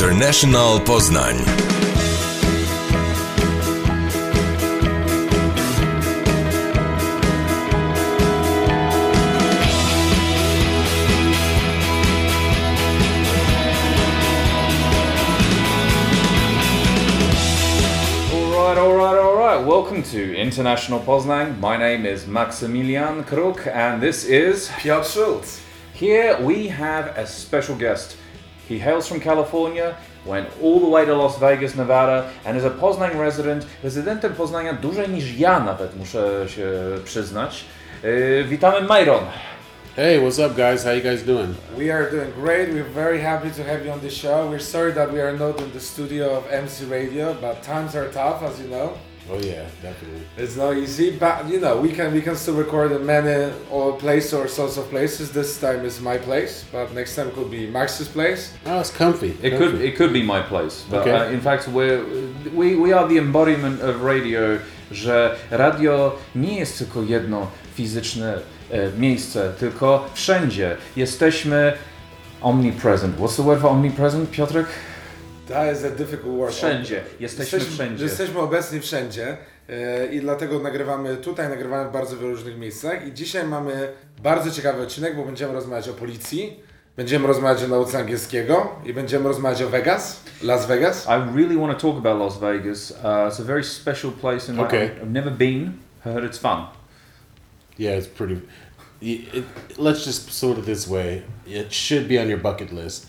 International Poznań. Welcome to International Poznań. My name is Maximilian Kruk and this is. Piotr Schultz. Here we have a special guest. He hails from California, went all the way to Las Vegas, Nevada, and is a Poznań resident, rezydentem Poznania dłużej niż ja nawet, muszę się przyznać. Yy, witamy Myron. Hey, what's up, guys? How you guys doing? We are doing great. We're very happy to have you on the show. We're sorry that we are not in the studio of MC Radio, but times are tough, as you know. Oh yeah, definitely. It's not easy, but you know we can we can still record in many or places or sorts of places. This time is my place, but next time could be Max's place. Oh, it's comfy. It could it could be my place, but Okay. uh, in fact we're, we we are the embodiment of radio, że radio nie jest tylko jedno fizyczne e, miejsce, tylko wszędzie jesteśmy omnipresent. What's the word for omnipresent, Piotrek? That is a difficult word. Wszędzie. Jesteśmy wszędzie. Jesteśmy obecni wszędzie e, i dlatego nagrywamy tutaj, nagrywamy w bardzo wielu różnych miejscach i dzisiaj mamy bardzo ciekawy odcinek, bo będziemy rozmawiać o policji, będziemy rozmawiać o nauce angielskiego i będziemy rozmawiać o Vegas, Las Vegas. I really want to talk about Las Vegas. Uh, it's a very special place in my Okay. I've never been. Heard it's fun. Yeah, it's pretty. y- It, let's just sort it this way. It should be on your bucket list.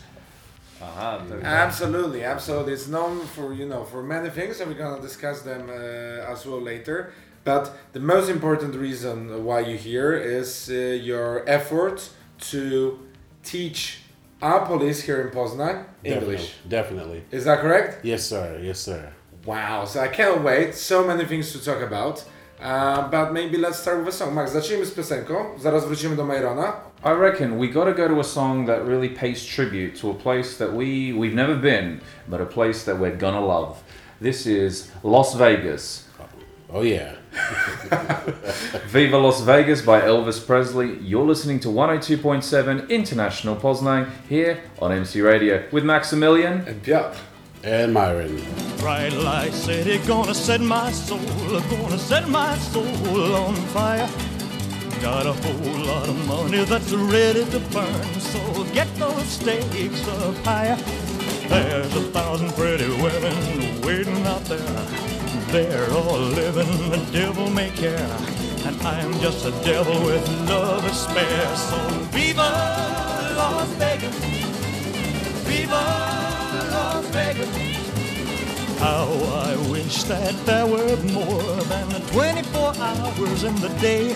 Aha, Absolutely, absolutely. It's known for you know for many things, and we're gonna discuss them uh, as well later. But the most important reason why you're here is uh, your effort to teach our police here in Poznan English. Definitely. Definitely. Is that correct? Yes, sir. Yes, sir. Wow! So I can't wait. So many things to talk about. Uh, but maybe let's start with a song. Max, zacznijmy z piosenką. Zaraz wrócimy do Myrona. I reckon we got to go to a song that really pays tribute to a place that we we've never been, but a place that we're gonna love. This is Las Vegas. Oh, oh yeah. Viva Las Vegas by Elvis Presley. You're listening to 102.7 International Poznań here on MC Radio with Maximilian. And Piotr. And Myron. Bright light city, gonna set my soul, gonna set my soul on fire. Got a whole lot of money that's ready to burn, so get those stakes up higher. There's a thousand pretty women waiting out there. They're all living the devil may care, and I'm just a devil with love to spare. So viva Las Vegas, viva Las Vegas. How I wish that there were more than 24 hours in the day.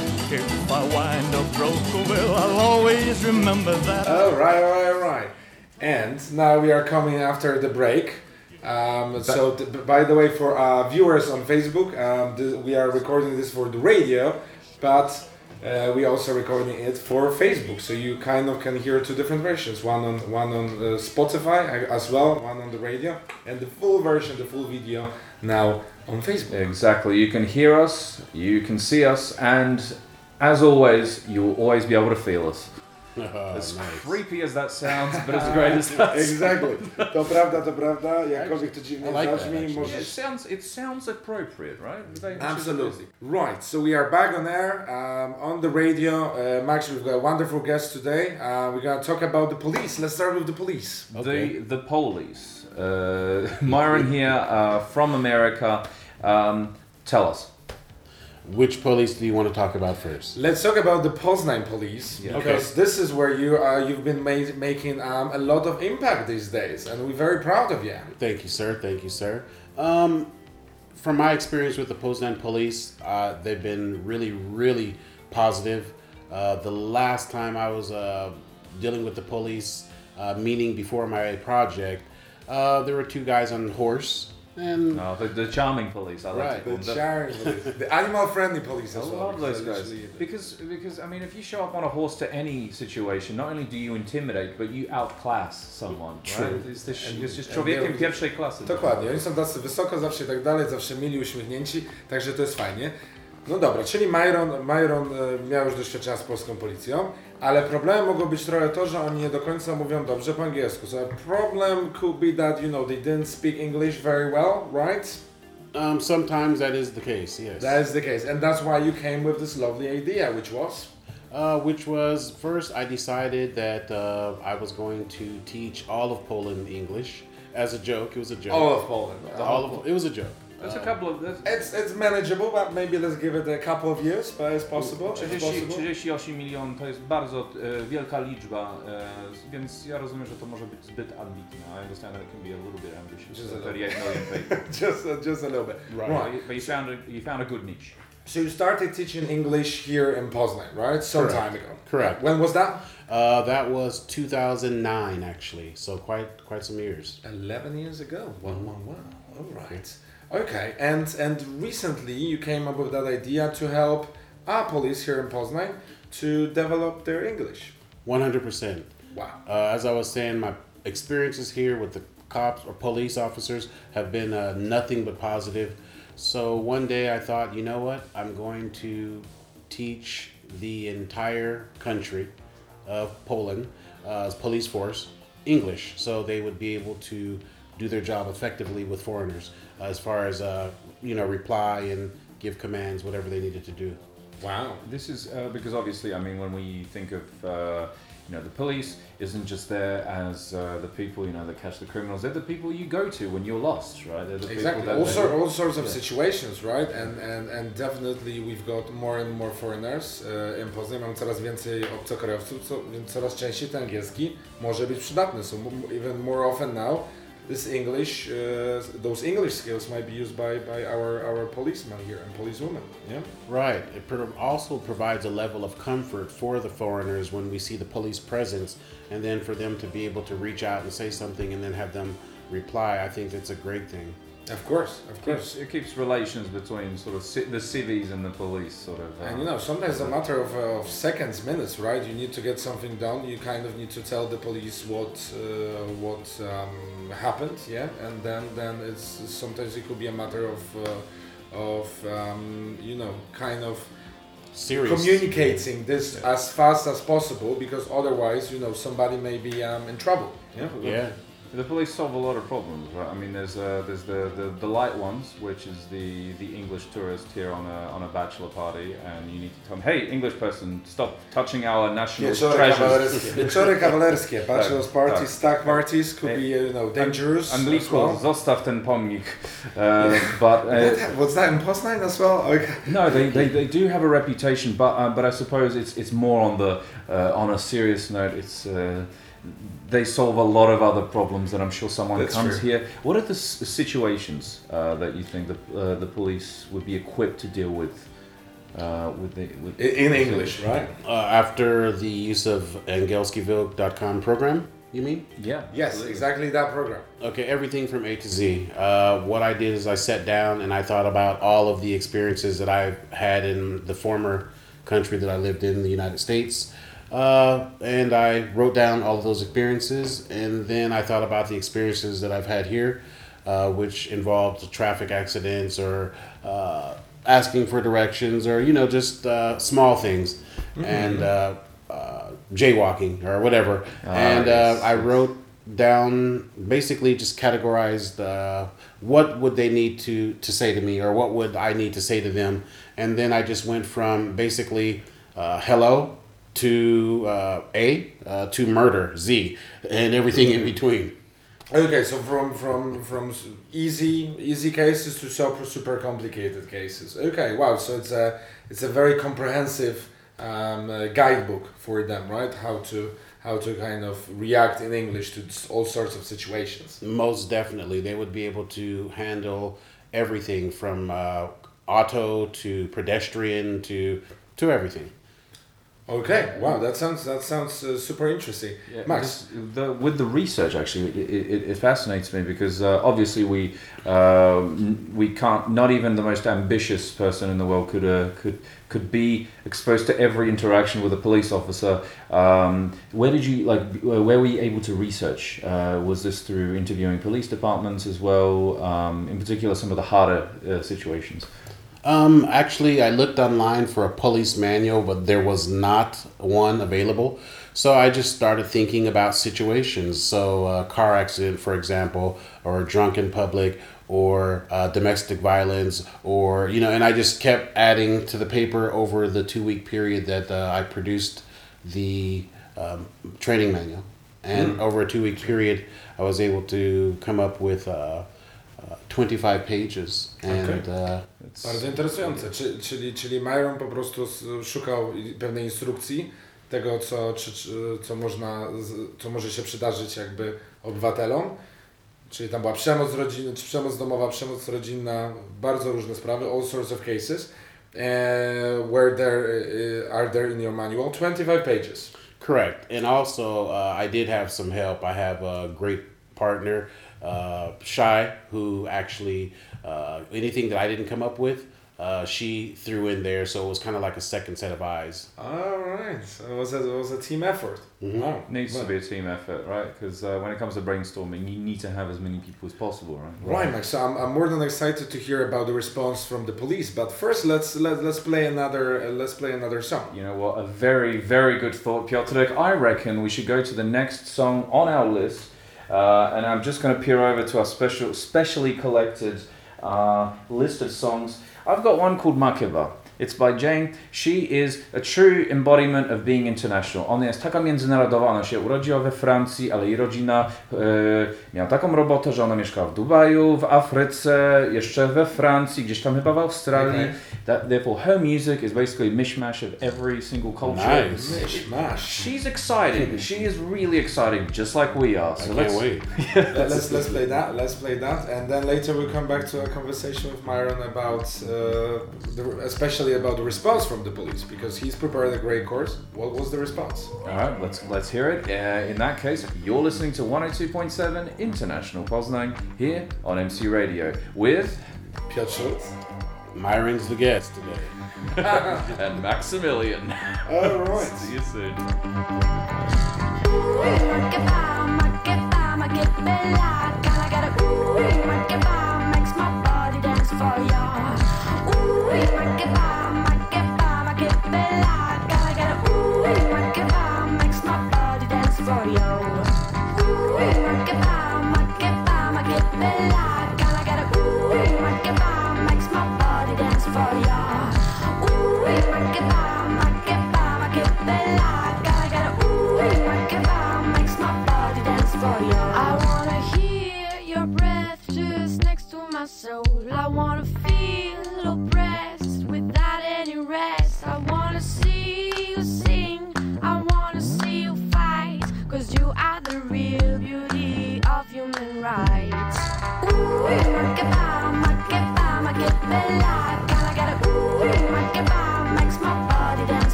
If I wind up broke, well, I'll always remember that. All right, all right, all right. And now we are coming after the break. Um, so, th- by the way, for uh, viewers on Facebook, um, th- we are recording this for the radio, but uh, we also recording it for Facebook. So you kind of can hear two different versions: one on one on uh, Spotify uh, as well, one on the radio, and the full version, the full video now on Facebook. Exactly. You can hear us, you can see us, and as always, you will always be able to feel us. Oh, As nice. creepy as that sounds, but as great as that Exactly. To prawda, to prawda. Jakkolwiek to dziwnie I like that, zabrzmi, actually. Yeah, it możesz sounds it sounds appropriate, right? They- Absolutely. Right, so we are back on air um, on the radio. Uh, Max, we've got a wonderful guest today. Uh, we're going to talk about the police. Let's start with the police. Okay. The the police. Uh, Myron here uh, from America. Um, tell us. Which police do you want to talk about first? Let's talk about the Poznan police Yeah. because this is where you are. You've been ma- making um, a lot of impact these days, and we're very proud of you. Thank you, sir. Thank you, sir. Um, from my experience with the Poznan police, uh, they've been really, really positive. Uh, the last time I was uh, dealing with the police, uh, meaning before my project, uh, there were two guys on horse, and No, the, the charming police. I like Right, to call The them. charming police, the animal-friendly police I as well. love those because guys uh, because because I mean if you show up on a horse to any situation, not only do you intimidate, but you outclass someone. True. Right? It's, this, And- jest and człowiekiem they're- pierwszej klasy. Dokładnie, oni są tacy wysoko zawsze i tak dalej, zawsze mili, uśmiechnięci, także to jest fajnie. No dobra, czyli Myron, Myron miał już doświadczenia z polską policją, ale problemem mogło być trochę to, że oni nie do końca mówią dobrze po angielsku. So problem could be that, you know, they didn't speak English very well, right? um, sometimes that is the case. Yes. That is the case, and that's why you came with this lovely idea, which was? uh, which was first I decided that uh, I was going to teach all of Poland English as a joke. It was a joke. All of Poland. All of it was a joke. There's a couple of. There's, It's, it's manageable, but maybe let's give it a couple of years, but it's possible. It's 30, possible. 38 milionów to jest bardzo e, wielka liczba, e, więc ja rozumiem, że to może być zbyt ambitne. I understand that it can be a little bit ambitious. Just a so little. 38 million people. just, uh, just a little bit. Right. right. But you found a, you found a good niche. So you started teaching English here in Poznan, right? Some Correct. time ago. Correct. When was that? Uh, that was 2009, actually. So quite quite some years. Eleven years ago. Wow, wow, wow. All right. Okay. And and recently you came up with that idea to help our police here in Poznan to develop their English. 100%. Wow. Uh, as I was saying, my experiences here with the cops or police officers have been uh, nothing but positive. So one day I thought, you know what? I'm going to teach the entire country of Poland, uh, police force, English, so they would be able to do their job effectively with foreigners, uh, as far as uh, you know, reply and give commands, whatever they needed to do. Wow. This is uh, because obviously, I mean, when we think of uh, you know the police, isn't just there as uh, the people you know that catch the criminals. They're the people you go to when you're lost, right? They're the Exactly. people All, that sor- all sorts of Yeah. situations, right? And, and and definitely we've got more and more foreigners uh, in Poznań. Mam coraz więcej obcokrajowców, co, więc coraz częściej ten angielski może być przydatny. So m- even more often now, this English, uh, those English skills might be used by, by our, our policemen here and policewomen. Yeah. Right. It pro- also provides a level of comfort for the foreigners when we see the police presence, and then for them to be able to reach out and say something and then have them reply. I think that's a great thing. Of course, of keeps, course. it keeps relations between sort of ci- the civies and the police, sort of. uh, And you know, sometimes it's a matter of, uh, of seconds, minutes, right? You need to get something done. You kind of need to tell the police what uh, what um, happened, yeah. And then then it's sometimes it could be a matter of uh, of um, you know kind of Serious. communicating this as fast as possible because otherwise, you know, somebody may be um, in trouble. Yeah. Yeah. The police solve a lot of problems, right? I mean, there's uh, there's the, the, the light ones, which is the, the English tourist here on a, on a bachelor party, and you need to tell them, hey, English person, stop touching our national Wieczory treasures. Wieczory kawalerskie. Bachelor's parties, stag parties could be, you know, dangerous. Angliku, well. zostaw ten pomnik. Uh, but uh, What's that in Poznan as well? Okay. no, they, they, they do have a reputation, but uh, but I suppose it's it's more on the uh, on a serious note. It's uh, they solve a lot of other problems that I'm sure someone That's comes true. here. What are the s- situations uh, that you think the uh, the police would be equipped to deal with? Uh, with the with In English, right? Uh, after the use of angielskiwilk.com program, you mean? Yeah. Yes, absolutely. exactly that program. Okay, everything from A to Z. Uh, what I did is I sat down and I thought about all of the experiences that I've had in the former country that I lived in, the United States. Uh, and I wrote down all of those experiences, and then I thought about the experiences that I've had here, uh, which involved traffic accidents or uh, asking for directions or, you know, just uh, small things. And uh, uh, jaywalking or whatever. and uh, yes, I wrote down basically just categorized uh, what would they need to to say to me or what would I need to say to them, and then I just went from basically uh, hello to uh, A uh, to murder Z and everything in between. Okay, so from from from easy easy cases to super super complicated cases. Okay, wow. So it's a it's a very comprehensive um, uh, guidebook for them, right? How to how to kind of react in English to all sorts of situations. Most definitely, they would be able to handle everything from uh, auto to pedestrian to to everything. Okay, wow. That sounds that sounds uh, super interesting. Yeah, Max. because The, with the research, actually, it, it, it fascinates me because uh, obviously we uh, n- we can't. Not even the most ambitious person in the world could uh, could could be exposed to every interaction with a police officer. Um, where did you like? Where were you able to research? Uh, was this through interviewing police departments as well? Um, in particular, some of the harder uh, situations. Um, actually, I looked online for a police manual, but there was not one available. So I just started thinking about situations. So, a car accident, for example, or drunk in public, or uh, domestic violence, or, you know, and I just kept adding to the paper over the two week period that uh, I produced the um, training manual. And over a two week period, I was able to come up with uh, uh, 25 pages. And uh, Bardzo interesujące. Czy, czyli, czyli Myron po prostu szukał pewnej instrukcji tego, co, czy, czy, co, można, co może się przydarzyć jakby obywatelom. Czyli tam była przemoc rodzinna, czy przemoc domowa, przemoc rodzinna, bardzo różne sprawy, all sorts of cases. Uh, where there uh, are there in your manual 25 pages. Correct. And also, uh, I did have some help. I have a great partner, uh, Shy, who actually, uh, anything that I didn't come up with, uh, she threw in there. So it was kind of like a second set of eyes. All right, so it was a, it was a team effort. Wow. Needs Well, to be a team effort, right? Because uh, when it comes to brainstorming, you need to have as many people as possible, right? Right, Max. So I'm, I'm more than excited to hear about the response from the police. But first, let's let, let's play another uh, let's play another song. You know what? A very, very good thought, Piotrek. I reckon we should go to the next song on our list, uh, and I'm just going to peer over to our special, specially collected uh, list of songs. I've got one called Makeba. It's by Jane. She is a true embodiment of being international. Ona jest taka międzynarodowa, ona się urodziła we Francji, ale jej rodzina e, miała taką robotę, że ona mieszkała w Dubaju, w Afryce, jeszcze we Francji, gdzieś tam chyba w Australii. Okay. That, therefore, her music is basically a mishmash of every single culture. Nice. Mishmash. She's excited. she is really excited, just like we are. I So can't let's, wait. let's let's play that. Let's play that, and then later we'll come back to a conversation with Myron about, uh, the, especially about the response from the police because he's prepared a great course. What was the response? All right, let's let's hear it. Uh, in that case, you're listening to 102.7 International Poznan here on MC Radio with Piotr Schultz. Myron's the guest today. and Maximilian. All right. See you soon. I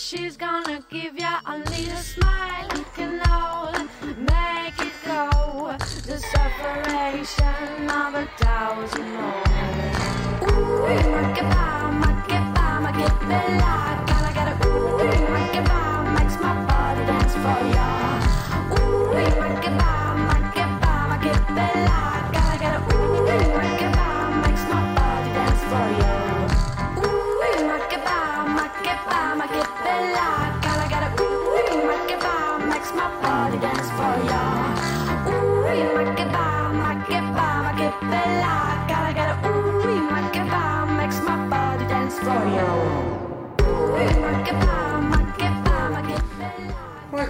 she's gonna give need a smile, you can all make it go. The separation of a thousand more. Ooh, makeba, makeba, makebela. Gotta get a ooh.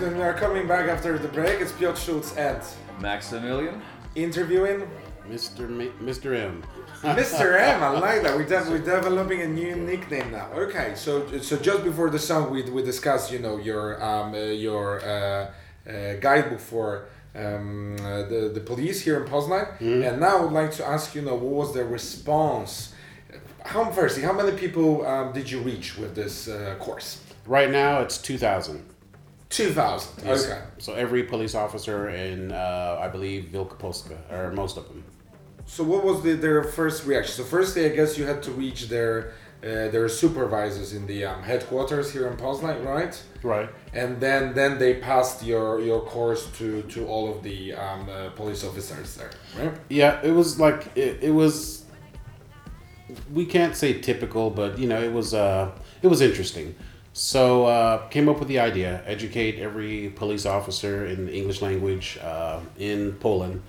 And we are coming back after the break. It's Piotr Schultz and Maximilian. interviewing Mr. M- Mr. M. Mr. M. I like that. We're, de- we're developing a new nickname now. Okay, so so just before the song, we, we discussed, you know, your um, uh, your uh, uh, guidebook for um, uh, the the police here in Poznan, and now I would like to ask, you know, what was the response? How firstly, how many people um, did you reach with this uh, course? Right now, it's 2,000. Two thousand. Yes. Okay. So every police officer in, uh, I believe, Wielkopolska, or most of them. So what was the, their first reaction? So firstly, I guess you had to reach their uh, their supervisors in the um, headquarters here in Poznan, right? Right. And then then they passed your your course to to all of the um, uh, police officers there, right? Yeah, it was like it, it was. We can't say typical, but you know, it was uh, it was interesting. So uh, came up with the idea: educate every police officer in the English language uh, in Poland,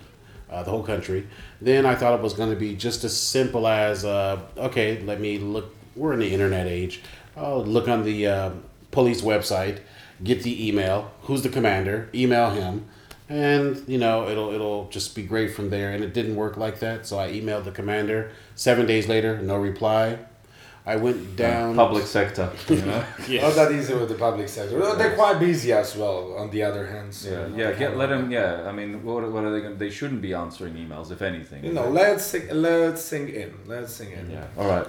uh, the whole country. Then I thought it was going to be just as simple as uh, okay, let me look. We're in the internet age. I'll look on the uh, police website, get the email. Who's the commander? Email him and you know it'll it'll just be great from there and it didn't work like that so i emailed the commander seven days later no reply i went down Public sector. You know. Not that easy with the public sector. Well, they're quite busy as well. On the other hand, so Yeah, yeah. Get let them. Yeah, I mean, what, what are they going? to They shouldn't be answering emails, if anything. You know, let's sing, let's sing in. Let's sing in. Yeah. All right.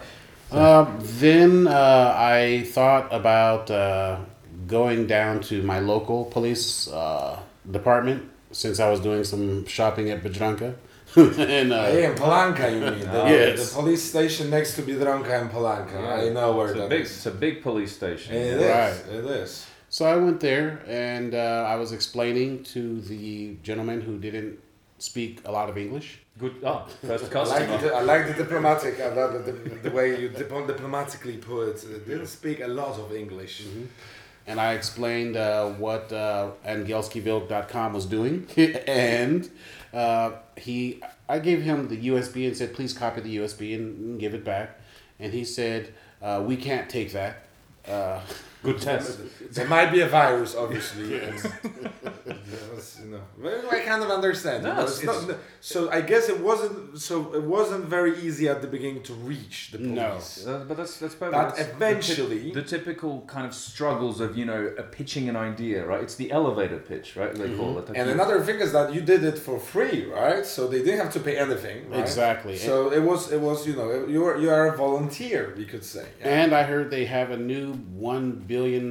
Um, then uh, i thought about uh, going down to my local police uh, department since i was doing some shopping at Biedronka. and uh, Hey, in Polanka, you mean? The, Yes. the police station next to Biedronka in Polanka. I know where It's a that big. is. It's a big police station. It is. Right. It is. So I went there and uh, I was explaining to the gentleman who didn't speak a lot of English. Good. Ah, first I like, customer. the, I like the diplomatic, I love the, the, the way you dip- diplomatically put it. It didn't speak a lot of English. And I explained uh, what uh, Angielskiwilk.com was doing. and uh, he, I gave him the USB and said, please copy the USB and, and give it back. And he said, uh, we can't take that. Uh, Good test. There might be a virus, obviously. and, yes, you know, well, I kind of understand. No, it's- it's not- so I guess it wasn't. So it wasn't very easy at the beginning to reach the No. police. Uh, but that's that's perfect. But That's the eventually- the, typical kind of struggles of you know pitching an idea, right? It's the elevator pitch, right? They call it. And another thing is that you did it for free, right? So they didn't have to pay anything. Right? Exactly. So it was it was you know you are you are a volunteer, we could say. Yeah. And I heard they have a new one billion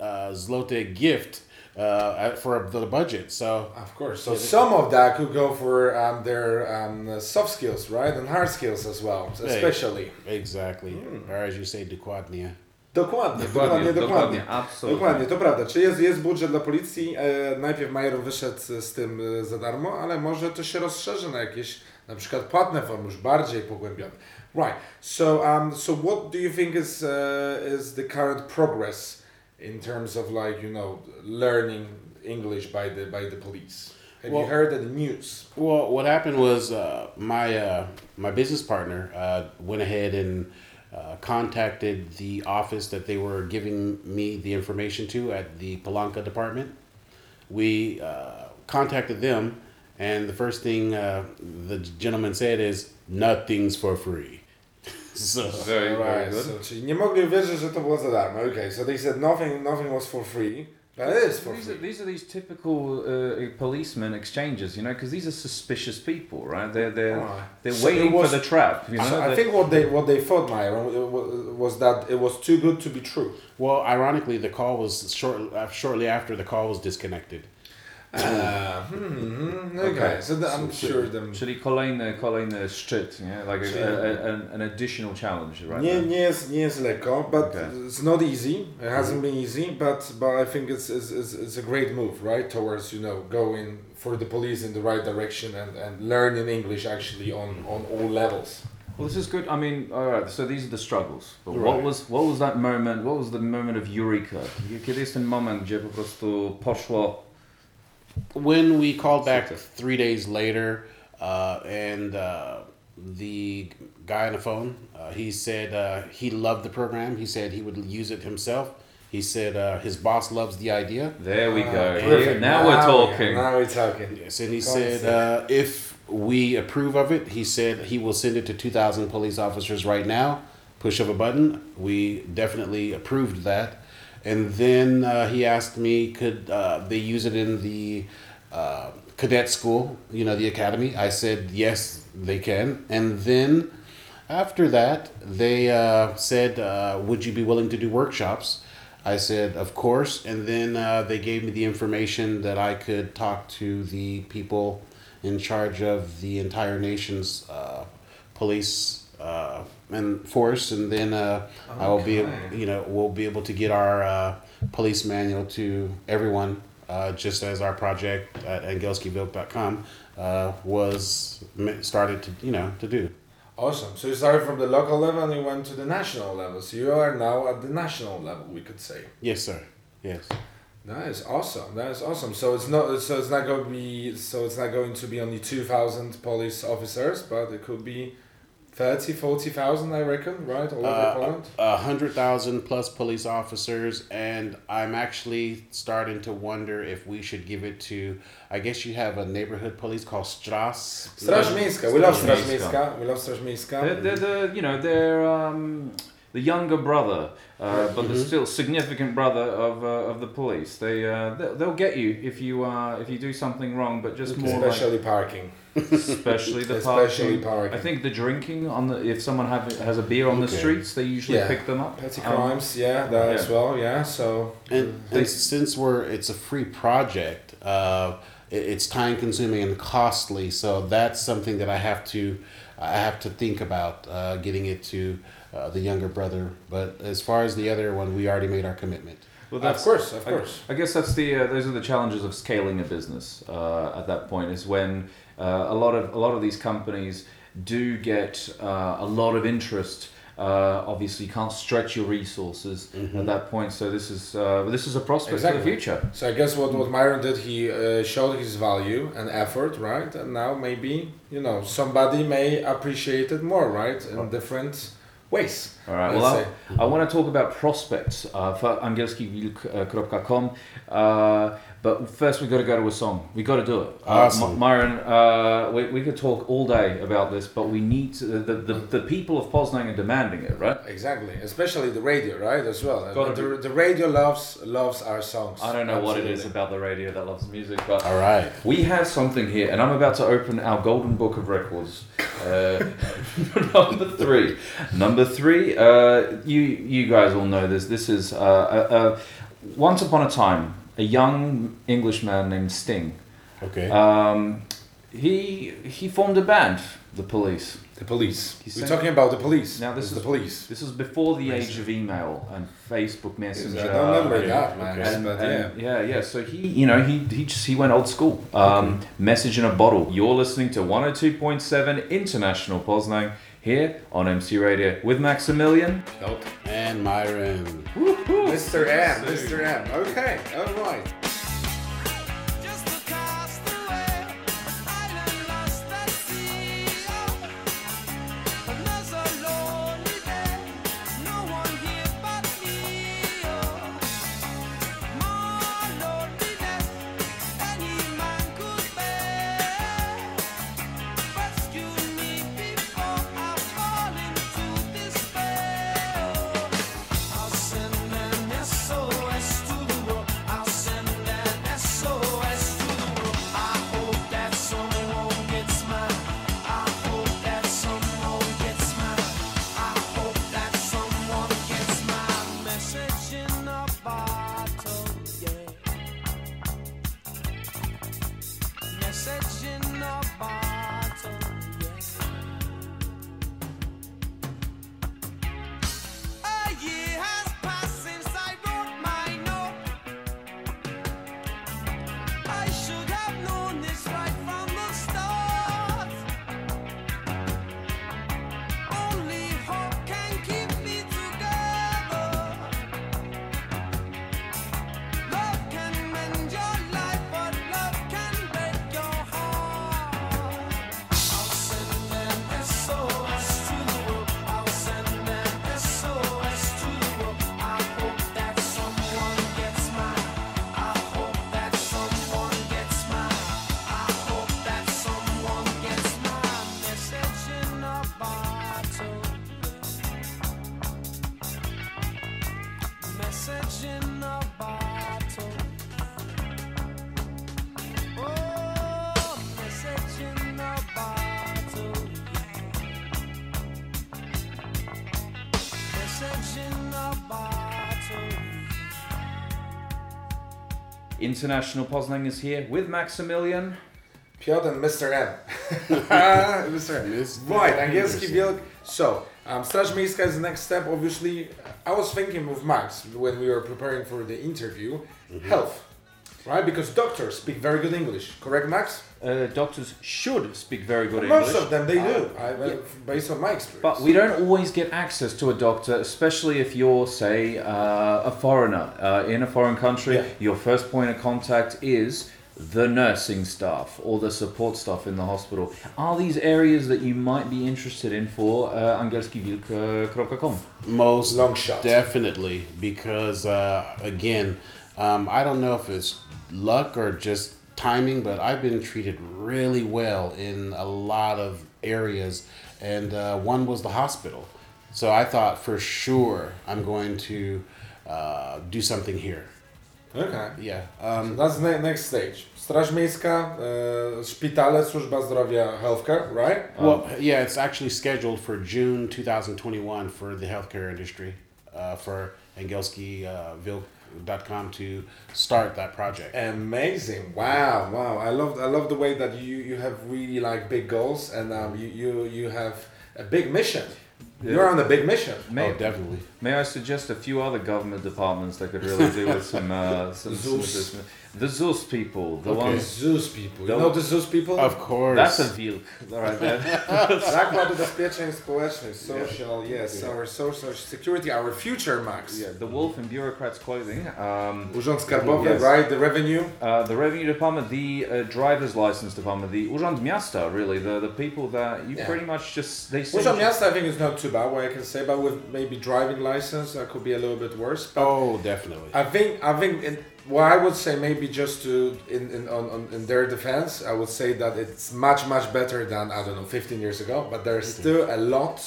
uh, zloty gift uh, for the budget. So Of course. So some of that could go for um, their um, soft skills, right, and hard skills as well, especially. exactly, or as you say, dokładnie. Dokładnie, Dokładnie, dokładnie, dokładnie. dokładnie, absolutnie. Dokładnie, to prawda. Czy jest, jest budżet dla policji? E, najpierw Major wyszedł z tym e, za darmo, ale może to się rozszerzy na jakieś na przykład płatne formy, już bardziej pogłębione. Right. So, um, so what do you think is uh, is the current progress in terms of like you know learning English by the by the police? Have Well- you heard the news? Well, what happened was uh, my uh, my business partner uh, went ahead and uh, contacted the office that they were giving me the information to at the Polanka department. We uh, contacted them, and the first thing uh, the gentleman said is, "Nothing's for free." so Very, very Right. good. So, czyli nie mogli wierzyć, że to było za darmo. Okay. So they said nothing nothing was for free, but it is for These free. are, these are these typical uh, policeman exchanges, you know, because these are suspicious people, right? They're they're Right. they're So waiting was- for the trap. You know, So I They- think what they what they thought, Myron, was that it was too good to be true. well, ironically, the call was short uh, shortly after the call was disconnected. Uh, hmm, okay. So the, I'm sure them. Czyli kolejny, kolejny szczyt, nie? Like a, a, a, an additional challenge, right? Nie, nie jest, nie jest lekko, but Okay. it's not easy. It hasn't been easy, but but I think it's, it's, it's, it's a great move, right, towards you know going for the police in the right direction and, and learning English actually on, on all levels. Well, this is good. I mean, all right. So these are the struggles. But what was what was that moment? What was the moment of eureka? Kiedy jest ten moment, gdzie po prostu poszło? When we called back three days later uh, and uh, the guy on the phone uh, he said uh, he loved the program he said he would use it himself He said uh, his boss loves the idea. There we go. Ah, Perfect. Now we're talking. Now we're talking. Yes, and he Go said uh, if we approve of it, he said he will send it to 2,000 police officers right now. Push of a button. We definitely approved that. And then uh, he asked me, could uh, they use it in the uh, cadet school, you know, the academy? I said, yes, they can. And then after that, they uh, said, would you be willing to do workshops? I said, of course. And then uh, they gave me the information that I could talk to the people in charge of the entire nation's uh, police uh, and force. And then uh, I will be, you know, we'll be able to get our uh, police manual to everyone, uh, just as our project at angielskiwilk.com uh, was started to, you know, to do. Awesome. So you started from the local level and you went to the national level. So you are now at the national level, we could say. Yes, sir. Yes. That is awesome. That is awesome. So it's not. So it's not going to be. So it's not going to be only two thousand police officers, but it could be 30, 40,000, I reckon. Right, all over Uh, Poland. a hundred thousand plus police officers, and I'm actually starting to wonder if we should give it to. I guess you have a neighborhood police called Strass. Straż Miejska. We love Straż Straż Miejska. Miejska. We love Straż Miejska. They're, they're the you know they're um, the younger brother, uh, but the still significant brother of uh, of the police. They uh, they'll, they'll get you if you uh, if you do something wrong, but just more like, Especially parking. especially the Especially parking. parking. I think the drinking on the if someone have has a beer on the streets, they usually Yeah. pick them up. Petty Um, crimes, yeah, that yeah. as well, yeah. So And, They- and since we're it's a free project, uh, it, it's time consuming and costly. So that's something that I have to I have to think about uh, getting it to uh, the younger brother. But as far as the other one, we already made our commitment. Well, of course, of I- course. I, guess that's the uh, those are the challenges of scaling a business uh, at that point is when uh, a lot of a lot of these companies do get uh, a lot of interest. Uh, obviously, you can't stretch your resources at that point. So this is uh, this is a prospect for the future. So I guess what, what Myron did, he uh, showed his value and effort, right? And now maybe you know somebody may appreciate it more, right? In different ways. All right. Well. I, I want to talk about prospects uh, for angielski.com. Uh, but first, we've got to go to a song. We got to do it. Uh, Awesome. M- Myron, uh, we, we could talk all day about this, but we need to, the, the, the people of Poznan are demanding it, right? Exactly, especially the radio, right? As well. Gotta the, the radio loves loves our songs. I don't know what it is about the radio that loves music, but All right. we have something here, and I'm about to open our golden book of records. Uh, number three, number three. Uh, you you guys all know this. This is uh, a, a, once upon a time a young Englishman named Sting. Okay. Um, he he formed a band, the Police. The police. We're talking about the police. Now this is the police. This is before the age of email and Facebook Messenger. I don't remember that, man. okay. And, But yeah. yeah, yeah. So he, you know, he he just he went old school. Um, Message in a bottle. You're listening to 102.7 International Poznan here on MC Radio with Maximilian. Nope. and Myron. Mr. M. Mr. M. Okay. All right. International Poznan is here with Maximilian. Piotr and Mr. M. Mr. M. Mr. Right, angielski Henderson. wielk. So, um, Straż Miejska is the next step. Obviously, I was thinking with Max when we were preparing for the interview, Mm-hmm. health, right? Because doctors speak very good English, correct, Max? Uh, doctors should speak very good Most English. Most of them they do, Uh, I, yeah. based on my experience. But we don't always get access to a doctor, especially if you're, say, uh, a foreigner uh, in a foreign country. Yeah. Your first point of contact is the nursing staff or the support staff in the hospital. Are these areas that you might be interested in for uh, angielskiwilk.com? Most Long shot. Definitely, because uh, again, um, I don't know if it's luck or just timing, but I've been treated really well in a lot of areas, and uh, one was the hospital. So I thought for sure I'm going to uh, do something here. Okay. Yeah. Um, that's the next stage. Straż Miejska, e, szpitale, służba zdrowia, healthcare, right? well, yeah, it's actually scheduled for June 2021 for the healthcare industry, uh, for angielski.com to start that project. Amazing! Wow, wow! I love, I love the way that you you have really like big goals and um, you you you have a big mission. You're on a big mission. May, Oh, definitely. may I suggest a few other government departments that could really do with some, uh, some, some assistance? The ZUS people, the Okay. ones. ZUS people. You know the ZUS people? Of course. That's a Wilk right there. Zakład Ubezpieczeń Społecznych, social, yes, our social security, our future, Max. yeah, the wolf in bureaucrats' clothing. Um, Urząd Skarbowy, Yes. right? The revenue. Uh, the revenue department, the uh, driver's license department, the Urząd Miasta, really, the, the people that you Yeah. pretty much just they send Urząd Miasta, I think, is not too bad. What I can say, but with maybe driving license, that could be a little bit worse. But Oh, definitely. I think I think in, what I would say maybe just to in in on, on in their defense, I would say that it's much much better than I don't know 15 years ago. But there's mm-hmm. still a lot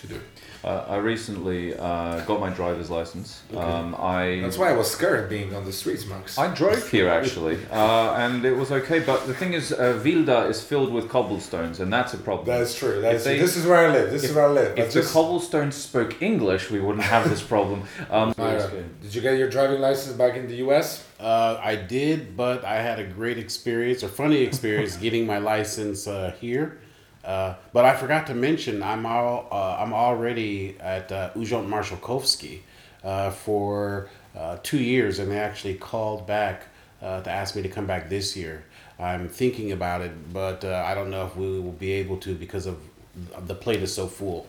to do. Uh, I recently uh, got my driver's license. Um, I That's why I was scared being on the streets, Max. I drove here actually, uh, and it was okay. But the thing is, uh, Wilda is filled with cobblestones, and that's a problem. That is true. That If is, they- this is where I live. This if- is where I live. if But the cobblestones spoke English, we wouldn't have this problem. Um, Myra, did you get your driving license back in the U.S.? Uh, I did, but I had a great experience or funny experience getting my license uh, here. Uh, but I forgot to mention I'm all uh, I'm already at uh, Urząd Marszałkowski uh, for uh, two years, and they actually called back uh, to ask me to come back this year. I'm thinking about it, but I don't know if we will be able to because of the plate is so full.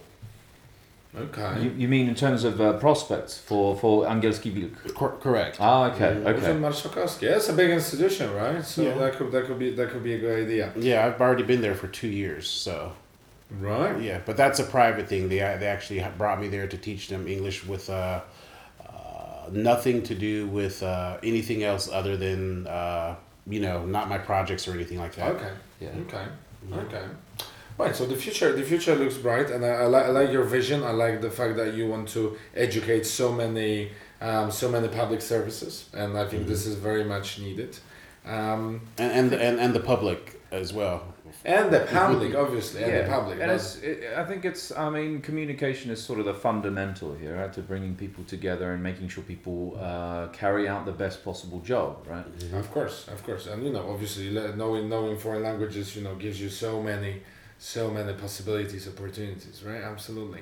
Okay. you, you mean in terms of uh, prospects for for Angielski Wilk? Cor- correct. Ah, okay, Urząd okay. Marszałkowski. Yeah, it's a big institution, right? So Yeah. that could that could be that could be a good idea. Yeah, I've already been there for two years, so. Right. Yeah, but that's a private thing. They they actually brought me there to teach them English with uh, uh, nothing to do with uh, anything else other than uh, you know not my projects or anything like that. Okay. Yeah. Okay. Okay. Right. So the future, the future looks bright, and I, I, like, I like your vision. I like the fact that you want to educate so many, um, so many public services, and I think this is very much needed. Um, And and the, and and the public as well. and the public, obviously, and the public. And it's, it, I think it's, I mean, communication is sort of the fundamental here, right? To bringing people together and making sure people uh, carry out the best possible job, right? Of course, of course, and you know, obviously, knowing knowing foreign languages, you know, gives you so many, so many possibilities, opportunities, right? Absolutely.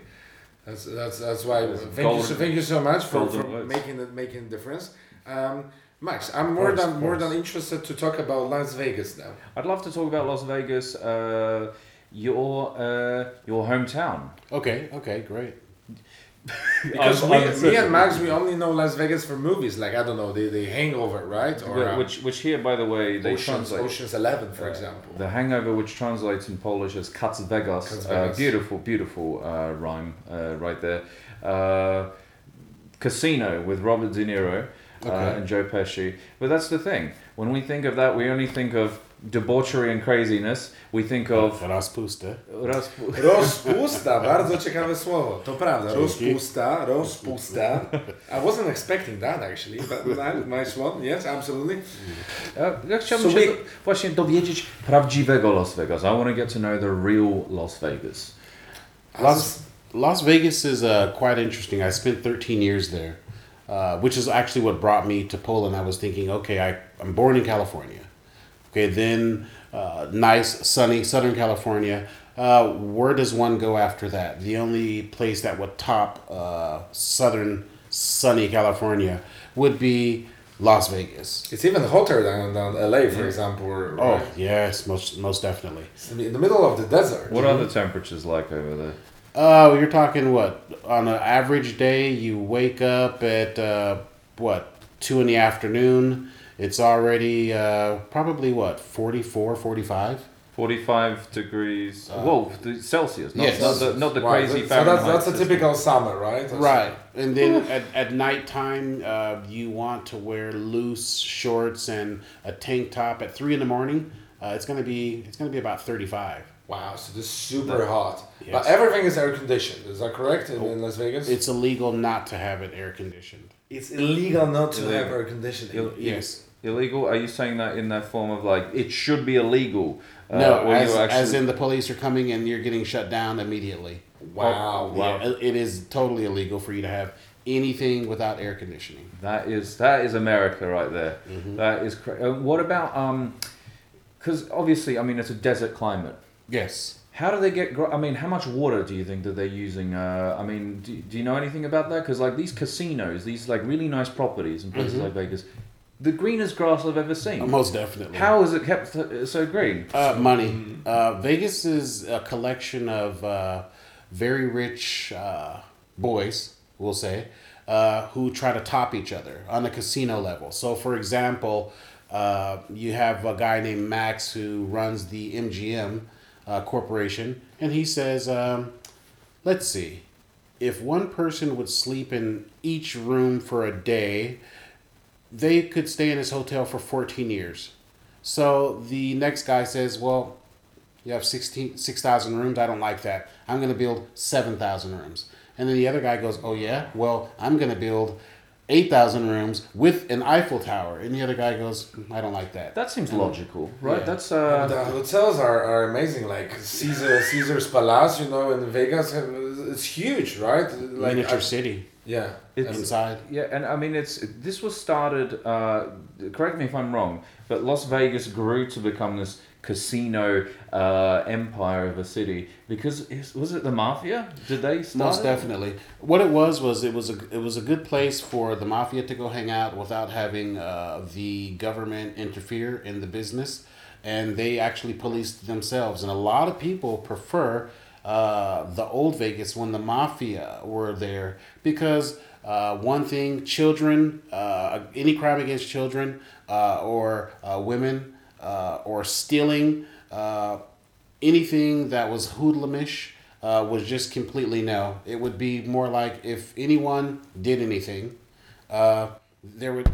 That's that's that's why. That's Thank you, so, thank you so much for, for making it making a difference. Um, Max, I'm more course, than of more than interested to talk about Las Vegas now. I'd love to talk about Las Vegas, uh, your uh, your hometown. Okay. Okay. Great. Because we, me and Max, we only know Las Vegas for movies, like I don't know, the, the Hangover, right? Or um, which, which here, by the way, they Ocean's, translate. Ocean's Eleven, for example. The Hangover, which translates in Polish as Kac Vegas. Kac Uh, beautiful, beautiful uh, rhyme uh, right there. Uh, Casino with Robert De Niro. uh, Okay. and Joe Pesci. But that's the thing. When we think of that, we only think of debauchery and craziness. We think of Raspusta. Raspu- Rozpusta, bardzo ciekawe słowo. To prawda, rozpusta, rozpusta. I wasn't expecting that actually, but nice one. Yes, absolutely. Ja, ja chciałbym So się we- do, właśnie dowiedzieć prawdziwego Las Vegas. I want to get to know the real Las Vegas. Las, Las Vegas is uh, quite interesting. I spent 13 years there, uh, which is actually what brought me to Poland. I was thinking, okay, I, I'm born in California. Okay, then uh, nice, sunny Southern California. Uh, where does one go after that? The only place that would top uh, Southern sunny California would be Las Vegas. It's even hotter than, than LA, for example. or- Oh right? yes, most most definitely. It's in the middle of the desert. What are the temperatures like over there? Uh, you're talking what on an average day you wake up at uh, what two in the afternoon. It's already uh, probably what 44, 45. 45 degrees. Whoa, the Celsius, not, yes. not the, not the Wow, crazy so Fahrenheit. that's, that's a typical summer, right? That's- Right, and then at, at nighttime, uh, you want to wear loose shorts and a tank top. At three in the morning, uh, it's gonna be it's gonna be about thirty five. Wow, so this is super hot. But everything is air conditioned. Is that correct in, in Las Vegas? It's illegal not to have it air conditioned. it's illegal not to Illegal. have air conditioning. Ill- Yes. Illegal? Are you saying that in that form of like it should be illegal? Uh, No, as, actually- as in the police are coming and you're getting shut down immediately. Wow. Wow. Yeah, it is totally illegal for you to have anything without air conditioning. That is that is America right there. Mm-hmm. That is cra- uh, what about um? Because obviously, I mean, it's a desert climate. Yes. How do they get? I mean, how much water do you think that they're using? Uh, I mean, do, do you know anything about that? Because like these casinos, these like really nice properties in places Mm-hmm. like Vegas, the greenest grass I've ever seen. Uh, Most definitely. How is it kept so- so green? Uh, money. Uh, Vegas is a collection of uh, very rich uh, boys, we'll say, uh, who try to top each other on the casino level. So, for example, uh, you have a guy named Max who runs the MGM uh, Corporation, and he says, um, let's see, if one person would sleep in each room for a day, they could stay in this hotel for 14 years. So the next guy says, Well, you have 16 6,000 rooms. I don't like that. I'm going to build 7,000 rooms. And then the other guy goes, Oh, yeah? Well, I'm going to build 8,000 rooms with an Eiffel Tower. And the other guy goes, I don't like that. That seems logical, right? Yeah. That's the uh, hotels are, are amazing. Like Caesar, Caesar's Palace, you know, in Vegas, it's huge, right? Like Miniature I- city Yeah. It's- inside. yeah, and I mean, it's this was started. Uh, correct me if I'm wrong, but Las Vegas grew to become this casino uh, empire of a city because was it the mafia? Did they start? Most it? definitely. What it was was it was a it was a good place for the mafia to go hang out without having uh, the government interfere in the business, and they actually policed themselves. And a lot of people prefer uh, the old Vegas when the mafia were there because uh, one thing, children, uh, any crime against children uh, or uh, women or stealing. Anything that was hoodlumish was just completely no. It would be more like if anyone did anything, there would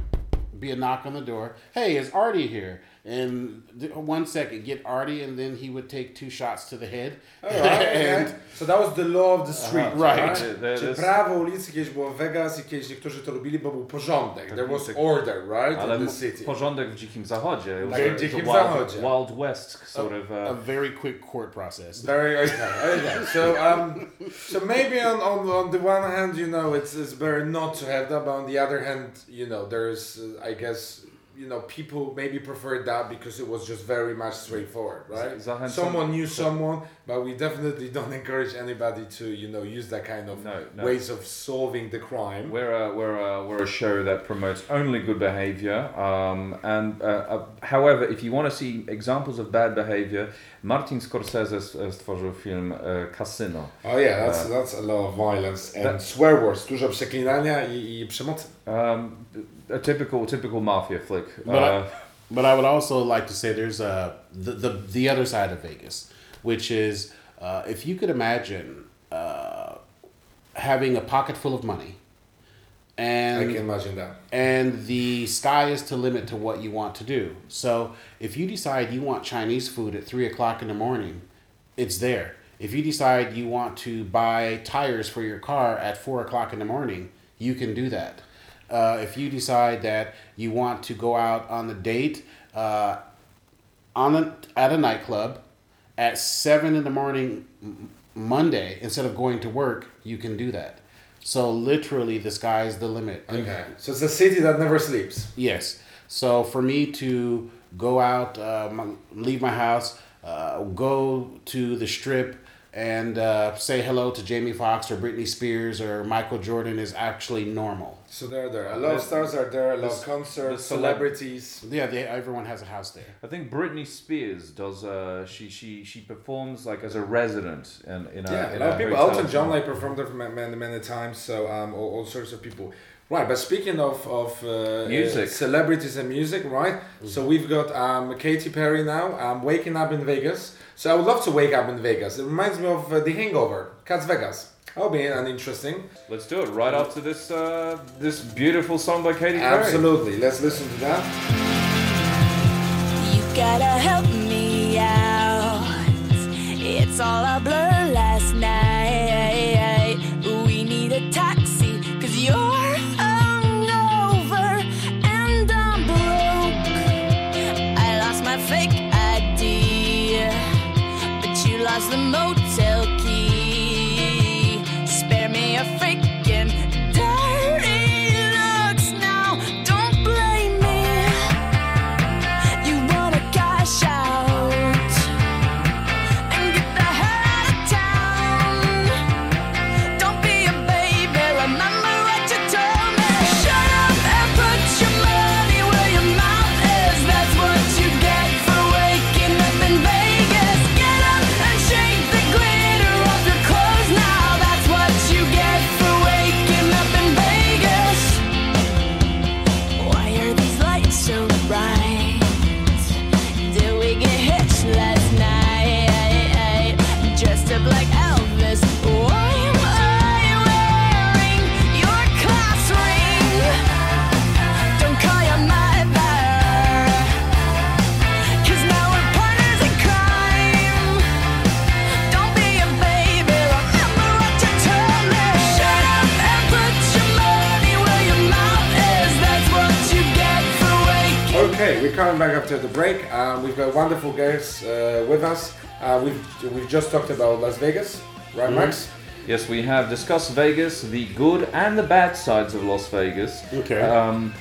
be a knock on the door. Hey, is Artie here? And th- one second, get Artie, and then he would take two shots to the head. Alright, okay. So that was the law of the street, Aha, right. right? There- there- Czyli prawo ulicy kiedyś było w Vegas i kiedyś niektórzy to robili, bo był porządek. There was order, right, Ale in the city. porządek w dzikim zachodzie. It was Tak, a- w it's a dzikim wild, zachodzie. Wild West sort of. a Uh, very quick court process. Very okay, okay. So um, so maybe on, on on the one hand, you know, it's it's better not to have that, but on the other hand, you know, there's uh, I guess you know people maybe preferred that because it was just very much straightforward, right? Someone knew someone, but we definitely don't encourage anybody to you know use that kind of No, no. ways of solving the crime. We're a, we're, a, we're a show that promotes only good behavior. Um, and uh, uh, however, if you want to see examples of bad behavior, Martin Scorsese e, stworzył film uh, Casino. Oh yeah, that's that's a lot of violence and swear words, dużo przeklinania i, i przemocy. Um, a typical typical mafia flick. But uh, I, but I would also like to say there's a the the, the other side of Vegas, which is uh, if you could imagine uh, having a pocket full of money, and I can imagine that. and the sky is to limit to what you want to do. So if you decide you want Chinese food at three o'clock in the morning, it's there. If you decide you want to buy tires for your car at four o'clock in the morning, you can do that. Uh, if you decide that you want to go out on a date uh, on a, at a nightclub at seven in the morning Monday instead of going to work, you can do that. So literally, the sky is the limit. Okay. So it's a city that never sleeps. Yes. So for me to go out, um, leave my house, uh, go to the strip, and uh, say hello to Jamie Foxx or Britney Spears or Michael Jordan is actually normal. So there they're there. A lot of stars are there. A lot of concerts, celeb- celebrities. Yeah, they, everyone has a house there. I think Britney Spears does. Uh, she she she performs like as a resident in in a, Yeah, a in lot of people. Elton John like performed there ma- many many times. So um, all, all sorts of people. Right, but speaking of of uh, Music. uh, celebrities and music, right? So we've got um, Katy Perry now. Um, waking up in Vegas. So I would love to wake up in Vegas. It reminds me of uh, The Hangover, Kac Vegas. That'll be an interesting. Let's do it right after this uh, this beautiful song by Katy Perry. Absolutely. Let's listen to that. You gotta help me out. It's all a blur last night. Coming back after the break. Um, we've got wonderful guests uh, with us. Uh, we've we've just talked about Las Vegas, right, Max? Yes, we have discussed Vegas, the good and the bad sides of Las Vegas. Okay. Um,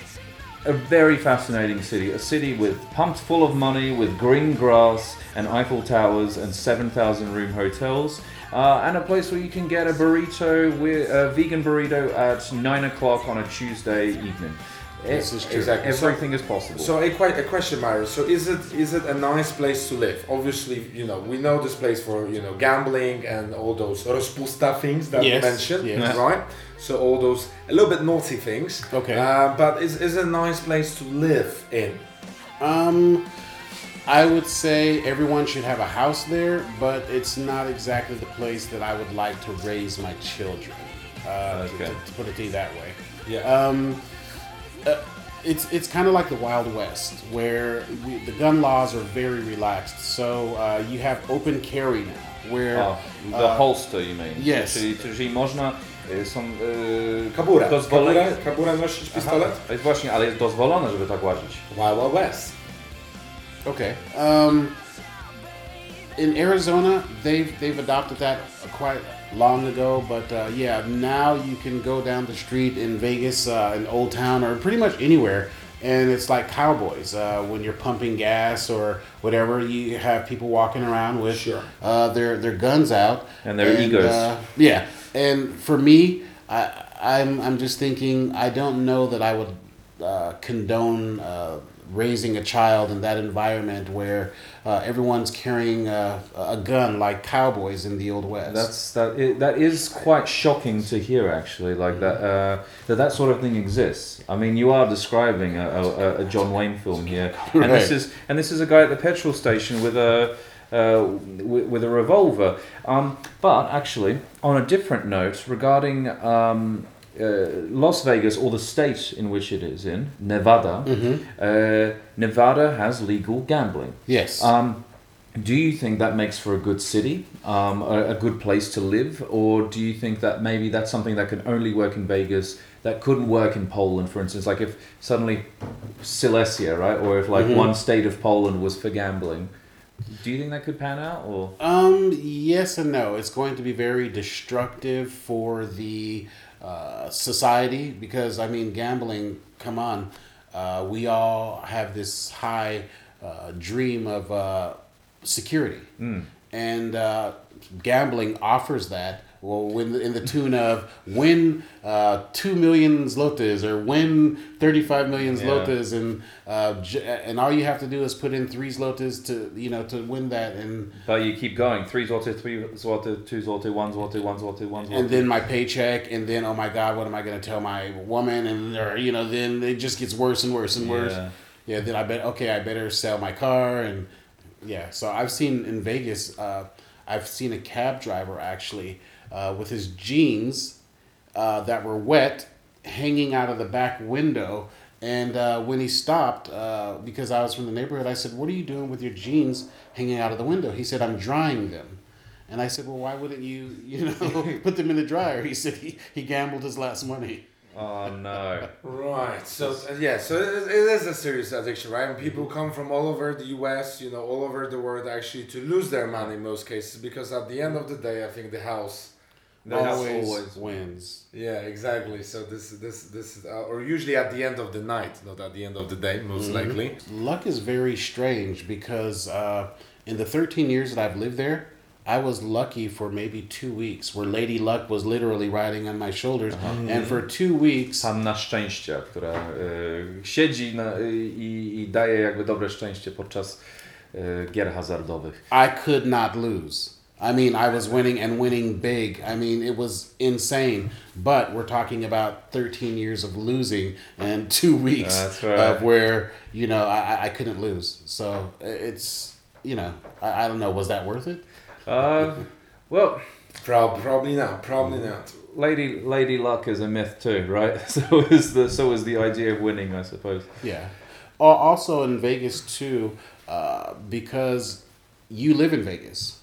a very fascinating city. A city with pumped full of money, with green grass and Eiffel Towers and 7,000 room hotels. Uh, and a place where you can get a burrito, with, a vegan burrito at 9 o'clock on a Tuesday evening. This is true. Exactly. Everything is possible. So a quite a question, Mario. So is it is it a nice place to live? Obviously, you know we know this place for you know gambling and all those rozpusta things that you mentioned, yes. right? So all those a little bit naughty things. Okay. Uh, but is is a nice place to live in? Um, I would say everyone should have a house there, but it's not exactly the place that I would like to raise my children. Uh, to- Okay. to, to put it to you that way. Yeah. Um, uh, it's it's kind of like the Wild West, where we, the gun laws are very relaxed. So uh, you have open carry now, where Oh, the uh, holster, you mean? yes. Czyli, czyli można, są y, kabura. dozwolone. Kabura, kabura nosić pistolet? Aha, jest właśnie, ale jest dozwolone, żeby tak łazić. Wild Wild West. Okay. Um, in Arizona, they've they've adopted that quite long ago, but uh, yeah, now you can go down the street in Vegas, uh, in Old Town, or pretty much anywhere, and it's like cowboys. Uh, when you're pumping gas or whatever, you have people walking around with Sure. uh, their their guns out And their egos. uh, yeah, and for me, I, I'm I'm just thinking I don't know that I would uh, condone uh, raising a child in that environment where uh, everyone's carrying a, a gun like cowboys in the old west. That's that. It, that is quite shocking to hear, actually. Like that. Uh, that that sort of thing exists. I mean, you are describing a, a, a John Wayne film here, and this is and this is a guy at the petrol station with a. Uh, with, with a revolver, um, but actually, on a different note, regarding um, uh, Las Vegas or the state in which it is in, Nevada, uh, Nevada has legal gambling. Yes. Um, do you think that makes for a good city, um, a, a good place to live, or do you think that maybe that's something that can only work in Vegas that couldn't work in Poland, for instance? Like if suddenly Silesia, right, or if like one state of Poland was for gambling, do you think that could pan out, or Um, yes and no. It's going to be very destructive for the uh, society because, I mean, gambling, come on. Uh, we all have this high uh, dream of uh, security. And uh, gambling offers that. Well, when in the tune of win uh, two million zlotys or win thirty five million Yeah. and uh, j- and all you have to do is put in three zlotys to you know to win that, and but you keep going three zloty, three zloty, two zloty, one zloty, one zloty, one zloty. and then my paycheck, and then oh my god, what am I gonna tell my woman? And or you know, then it just gets worse and worse and worse. Yeah. Yeah. Then I bet okay, I better sell my car, and yeah. So I've seen in Vegas, uh, I've seen a cab driver actually uh, with his jeans uh, that were wet hanging out of the back window. And uh, when he stopped, uh, because I was from the neighborhood, I said, "What are you doing with your jeans hanging out of the window?" He said, "I'm drying them." And I said, "Well, why wouldn't you, you know, put them in the dryer?" He said he, he gambled his last money. oh no. Right. So uh, yeah. So it, it is a serious addiction, right? And people come from all over the U.S., you know, all over the world, actually, to lose their money in most cases, because at the end of the day, I think the house. The always, always wins. Yeah, exactly. So this this this is, uh, or usually at the end of the night, not at the end of the day, most likely. Luck is very strange because uh, in the 13 years that I've lived there, I was lucky for maybe two weeks where Lady Luck was literally riding on my shoulders. And for two weeks, Panna szczęścia, która y, siedzi na, y, i, i daje jakby dobre szczęście podczas y, gier hazardowych. I could not lose. I mean, I was winning and winning big. I mean, it was insane. But we're talking about 13 years of losing and two weeks right. of where, you know, I, I couldn't lose. So it's, you know, I, I don't know. Was that worth it? Uh, well, Prob- probably not. Probably not. Lady Lady Luck is a myth too, right? So is the so is the idea of winning, I suppose. Yeah. Al- Also in Vegas too, uh, because you live in Vegas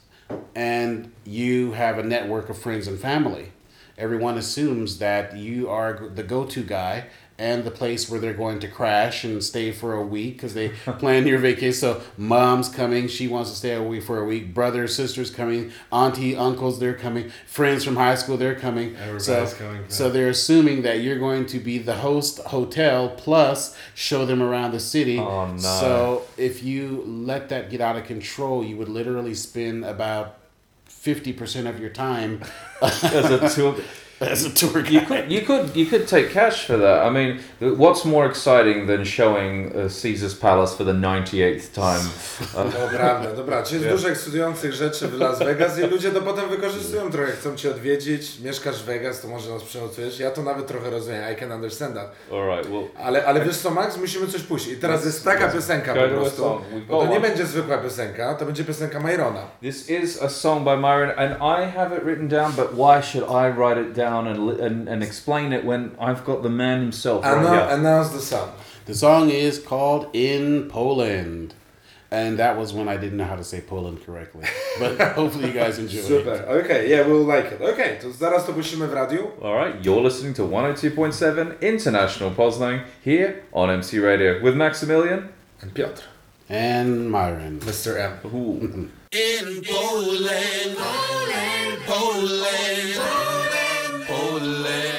and you have a network of friends and family. Everyone assumes that you are the go-to guy and the place where they're going to crash and stay for a week because they plan your vacation. So mom's coming, she wants to stay away for a week. Brothers, sisters coming, auntie, uncles, they're coming. Friends from high school, they're coming. so, Everybody's coming. So they're assuming that you're going to be the host hotel plus show them around the city. Oh, no. So if you let that get out of control, you would literally spend about fifty percent of your time As a tour, as a tour you guide. could you could you could take cash for that. I mean, what's more exciting than showing uh, Caesar's Palace for the ninety eighth time? To prawda, dobra. Czy jest Yeah. dużo ekscytujących rzeczy w Las Vegas i ludzie to potem wykorzystują trochę. Chcą cię odwiedzić, mieszkasz w Vegas, to może nas przenocujesz. Ja to nawet trochę rozumiem, I can understand that. all right, well. Ale, ale wiesz co, Max, musimy coś puścić. I teraz jest taka piosenka Go po to a prostu. Bo to nie będzie zwykła piosenka, to będzie piosenka Myrona. This is a song by Myron, and I have it written down. But why should I write it down and and, and explain it when I've got the man himself right Anna, here? announce the song. The song is called "In Poland," and that was when I didn't know how to say Poland correctly. But hopefully, you guys enjoy. it. Super, okay, yeah, we'll like it. Okay, to zaraz to puścimy w radiu. All right, you're listening to 102.7 International Poznań here on MC Radio with Maximilian. And Piotr, And Myron. Mr. M. Ooh. In Poland, Poland, Poland, Poland, Poland,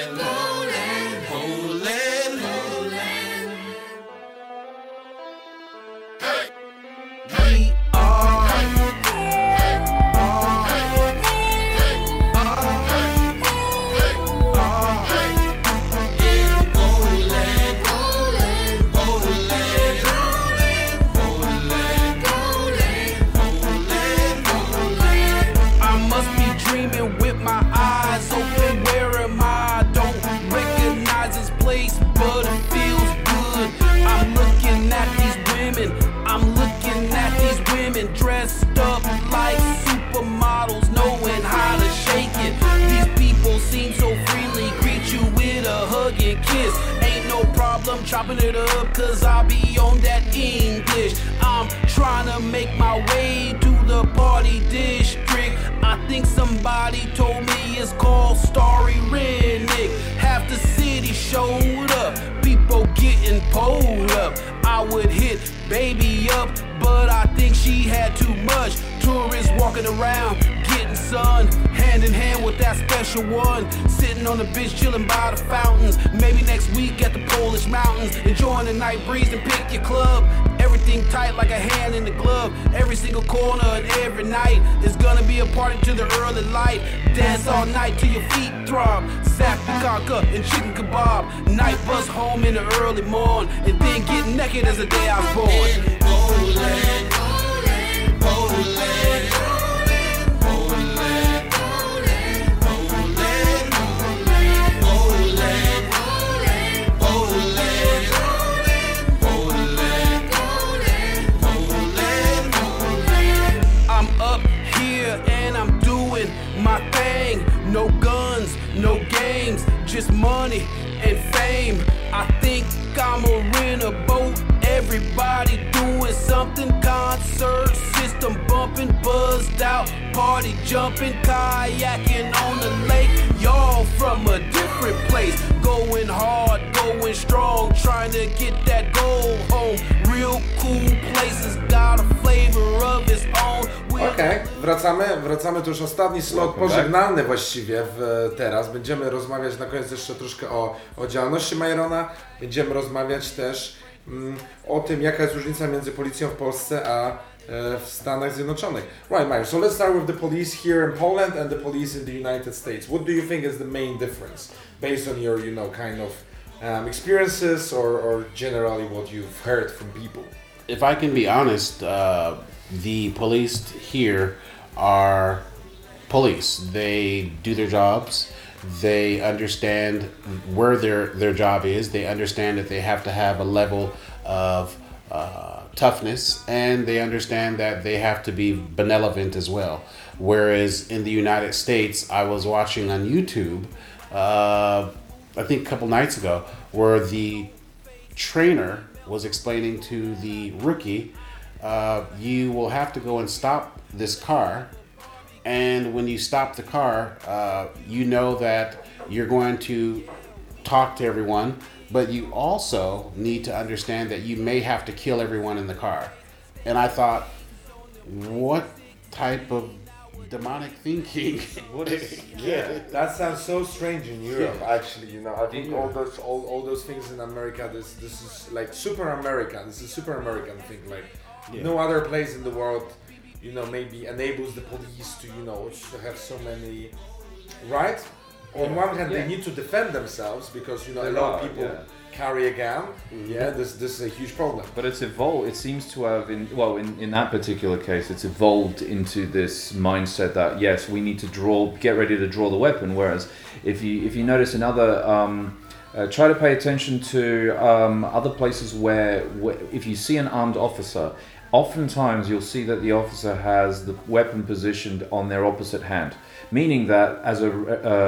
chopping it up, cause I be on that English. I'm trying to make my way to the party district. I think somebody told me it's called Stary Rynek. Half the city showed up, people getting pulled up. I would hit baby up, but I think she had too much. Tourists walking around, getting sun, hand in hand with that special one. Sitting on the beach, chilling by the fountains. Maybe next week at the Polish mountains, enjoying the night breeze and pick your club. Everything tight like a hand in the glove. Every single corner and every night is gonna be a party to the early light. Dance all night till your feet throb. Zap the conker and chicken kebab. Night bus home in the early morn, and then get naked as the day I was born. No guns, no games, just money and fame. I think I'ma rent a boat. Everybody doing something. Concert system bumping, buzzed out. Party jumping, kayaking on the lake. Y'all from a different place. Going hard, going strong. Trying to get that goal home. Real cool places got a flavor of its own. Okej, wracamy, wracamy, to już ostatni slot pożegnalny właściwie w, teraz. Będziemy rozmawiać na koniec jeszcze troszkę o, o działalności Majrona. Będziemy rozmawiać też mm, o tym, jaka jest różnica między policją w Polsce a w Stanach Zjednoczonych. Right, Major, so let's start with the police here in Poland and the police in the United States. What do you think is the main difference based on your, you know, kind of um, experiences or, or generally what you've heard from people? if I can be honest, uh, the police here are police. They do their jobs. They understand where their their job is. They understand that they have to have a level of uh, toughness, and they understand that they have to be benevolent as well. Whereas in the United States, I was watching on YouTube, uh, I think a couple nights ago, where the trainer was explaining to the rookie, uh, you will have to go and stop this car. And when you stop the car, uh, you know that you're going to talk to everyone, but you also need to understand that you may have to kill everyone in the car. And I thought, what type of demonic thinking? What is Yeah, that sounds so strange in Europe. Actually, you know, I think Yeah. all those all, all those things in America. This this is like super American. This is super American thing. Like no other place in the world, you know, maybe enables the police to you know to have so many, right? On one hand, Yeah. they need to defend themselves because you know a They lot of people yeah. carry a gun. Yeah, this this is a huge problem. But it's evolved. It seems to have, in well, in, in that particular case, it's evolved into this mindset that yes, we need to draw, get ready to draw the weapon. Whereas, if you if you notice another um, uh, try to pay attention to um, other places where, where if you see an armed officer, oftentimes you'll see that the officer has the weapon positioned on their opposite hand, meaning that as a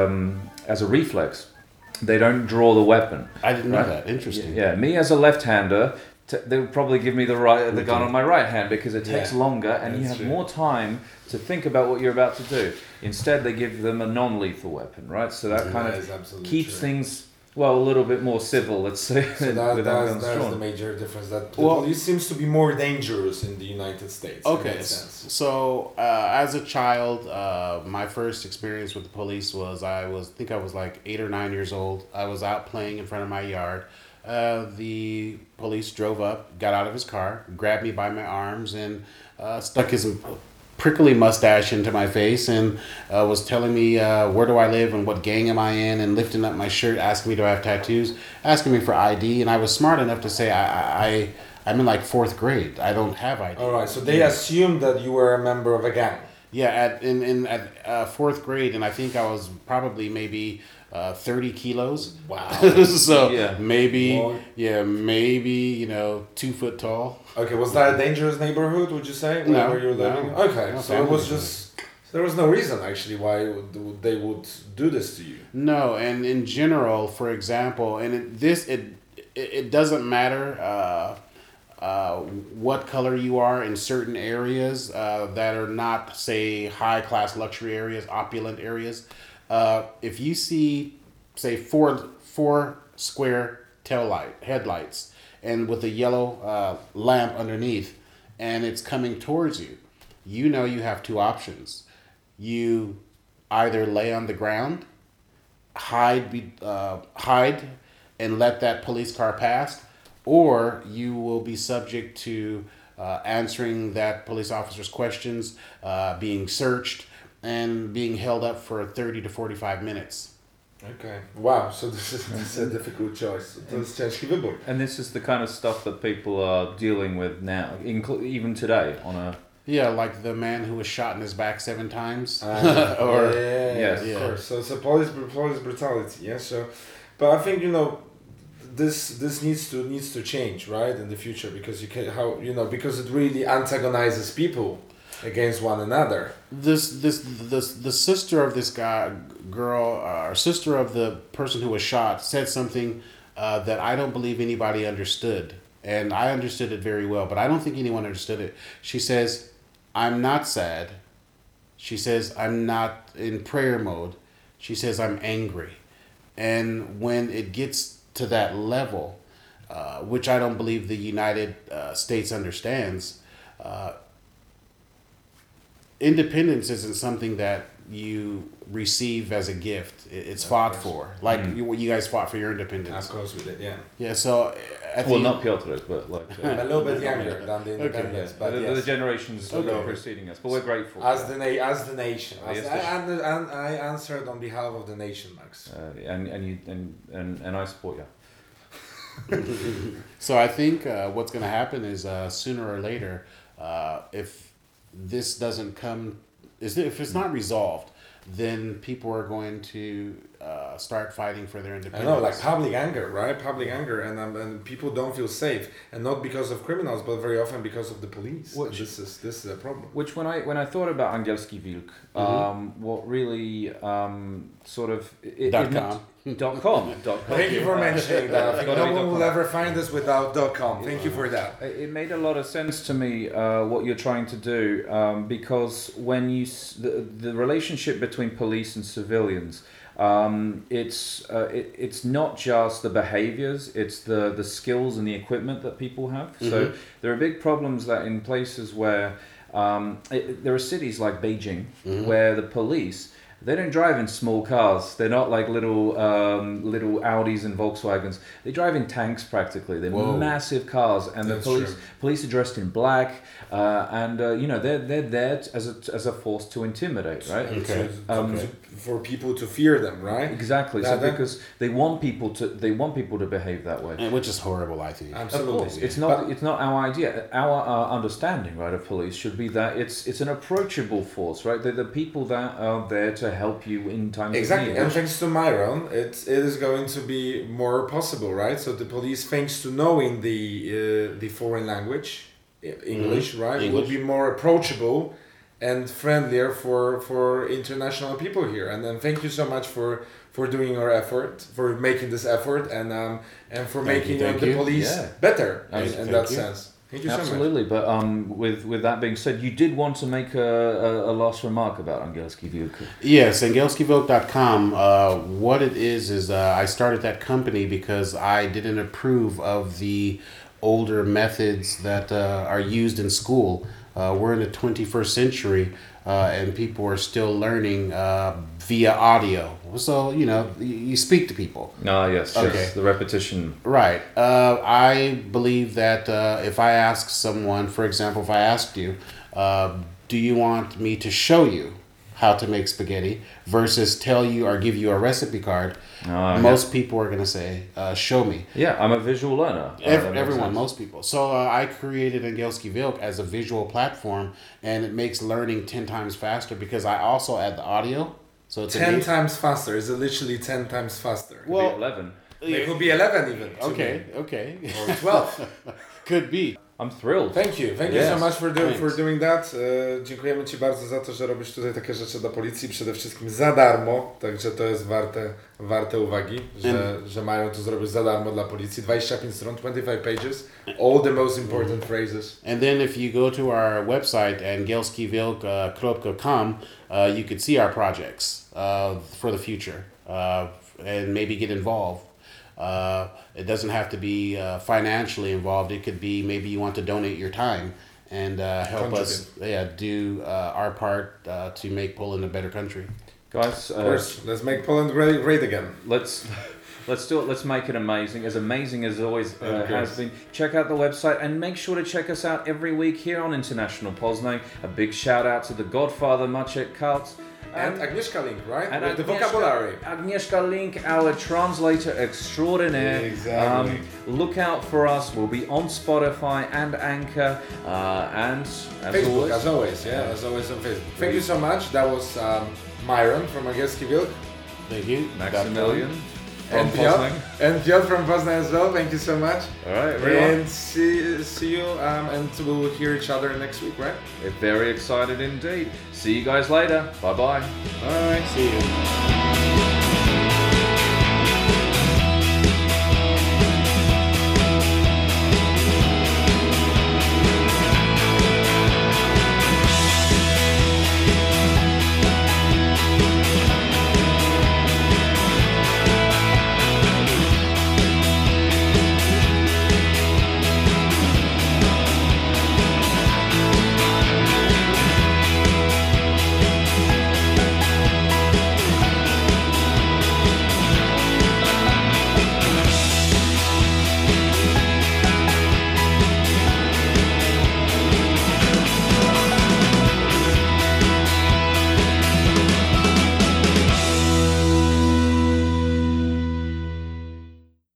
um, as a reflex, they don't draw the weapon. I didn't know that. Interesting. Yeah, me as a left-hander, t- they would probably give me the right the gun on my right hand because it takes Yeah, longer and you have true. more time to think about what you're about to do. Instead, they give them a non-lethal weapon, right? So that kind That of keeps true. things well a little bit more civil, let's say, So that, that's, that's the major difference. That the Well- police seems to be more dangerous in the United States. in Okay, that sense. so uh, as a child, uh, my first experience with the police was I was I think I was like eight or nine years old. I was out playing in front of my yard. Uh, the police drove up, got out of his car, grabbed me by my arms, and uh, stuck his prickly mustache into my face and uh, was telling me uh, where do I live and what gang am I in and lifting up my shirt, asking me do I have tattoos, asking me for ID, and I was smart enough to say I, I I'm in like fourth grade. I don't have ID. All right, so they assumed that you were a member of a gang. Yeah, at in in at uh, fourth grade, and I think I was probably maybe uh, thirty kilos. Wow. so Yeah. maybe Boy. yeah maybe you know two foot tall. Okay, was that a dangerous neighborhood? Would you say? No, where you were living? no. Okay, No, so it was neighborhood. just There was no reason actually why would- they would do this to you. No, and in general, for example, and it, this it it, it doesn't matter uh, uh, what color you are in certain areas uh, that are not, say, high class luxury areas, opulent areas. Uh, if you see, say, four four square tail light headlights and with a yellow uh, lamp underneath, and it's coming towards you, you know you have two options. You either lay on the ground hide be uh, hide and let that police car pass or you will be subject to uh, answering that police officer's questions uh, being searched and being held up for 30 to 45 minutes Okay. Wow. So this is, this is a difficult choice. To jest ciężki wybór. And this is the kind of stuff that people are dealing with now, inclu- even today on a yeah like the man who was shot in his back seven times Uh, or yeah, yeah, yeah, yes. of course. So it's a police police brutality. Yeah. So, but I think you know, this this needs to needs to change right in the future because you can how you know because it really antagonizes people against one another. this this this the sister of this guy girl uh, or sister of the person who was shot said something uh, that I don't believe anybody understood. And I understood it very well but I don't think anyone understood it. She says I'm not sad. She says I'm not in prayer mode. She says I'm angry. And when it gets to that level uh, which I don't believe the United uh, States understands uh, independence isn't something that you receive as a gift. It- It's fought for. Like you, you guys fought for your independence. Of independence. course, we did. Yeah. Yeah. So at well, the, not Piotr, but like I'm a uh, little bit younger than the independence, the, but the yes. generations Okay. preceding us. But we're grateful. As the na- as the nation, Uh, as yes, I, the- and, and I answered on behalf of the nation, Max. uh, and and you and, and and I support you. so I think uh, what's going to happen is uh, sooner or later, uh, if this doesn't come, is if it's not resolved, then people are going to uh, start fighting for their independence. I independence. know, like public anger, right? Public anger, and um, and people don't feel safe, and not because of criminals, but very often because of the police. Which- this is this is a problem. Which when I when I thought about Angielski Wilk, um, what really um, sort of it, Dot it com. meant- dot com dot com. Thank you for mentioning that. I think Gotta no one will ever find us without dot .com. Thank you for that. It it made a lot of sense to me uh, what you're trying to do um, because when you s- the, the relationship between police and civilians, um, it's uh, it, it's not just the behaviors, it's the the skills and the equipment that people have. So there are big problems that in places where um, it, there are cities like Beijing where the police. They don't drive in small cars. They're not like little um, little Audis and Volkswagens. They drive in tanks practically. They're Whoa. massive cars, and That's the police true. police are dressed in black, uh, and uh, you know they're they're there as a as a force to intimidate, right? Okay. Um, to- for people to fear them, right? Exactly. So That- that- because they want people to they want people to behave that way. And which is horrible, I think. Of Absolutely. course, it's not But- it's not our idea. Our uh, understanding, right, of police should be that it's it's an approachable force, right? They're the people that are there to help you in times Exactly, and thanks to Myron, it, it is going to be more possible, right? So the police, thanks to knowing the uh, the foreign language, English, right, will be more approachable and friendlier for for international people here. And then thank you so much for for doing your effort, for making this effort, and um and for Thank making you, the you. police Yeah. better in, in that you. sense. Thank you so much. Absolutely, but um, with with that being said, you did want to make a, a, a last remark about Angielski Wilka. Yes, angielskiwilk.com. Uh, what it is is uh, I started that company because I didn't approve of the older methods that uh, are used in school. Uh, we're in the 21st century, uh, and people are still learning uh, via audio. So you know, you, speak to people. Ah, yes, Okay. yes, the repetition. Right. Uh, I believe that uh, if I ask someone, for example, if I asked you, uh, do you want me to show you how to make spaghetti versus tell you or give you a recipe card, Ah, most people are going to say, uh, show me. Yeah, I'm a visual learner. Uh, Ev- everyone, sense. most people. So uh, I created Angielski Wilk as a visual platform, and it makes learning 10 times faster because I also add the audio. So it's Ten ama- times faster. Is it literally ten times faster? Could be Well, eleven. it could be eleven even. to okay, okay. Or twelve. Could be. I'm thrilled. Thank you, thank you so much for, do, for doing that. E, dziękujemy Ci bardzo za to, że robisz tutaj takie rzeczy dla policji, przede wszystkim za darmo, także to jest warte, warte uwagi, że, że mają to zrobić za darmo dla policji. 25 stron, 25 pages, all the most important phrases. And then if you go to our website and angielskiwilk.com, uh, you could see our projects uh, for the future uh, and maybe get involved. Uh, it doesn't have to be uh, financially involved. It could be maybe you want to donate your time and uh, help us yeah, do uh, our part uh, to make Poland a better country. Guys, Of uh, course, let's make Poland great, great again. let's let's do it. Let's make it amazing, as amazing as it always uh, has been. Check out the website and make sure to check us out every week here on International Poznan. A big shout out to the Godfather Maciek Kalt. And Agnieszka Link, right? and With the vocabulary. Agnieszka Link, our translator extraordinaire. Exactly. Um, look out for us. We'll be on Spotify and Anchor. Uh, and as Facebook, always, as always, yeah, as always on Facebook. Thank you so much. That was um, Myron from Angielski Wilk. Thank you. Maximilian. From And Piotr, and Piotr from Poznan as well. Thank you so much. All right, everyone. And see, see you, um, and we'll hear each other next week, right? We're very excited indeed. See you guys later. Bye bye. Bye. See you.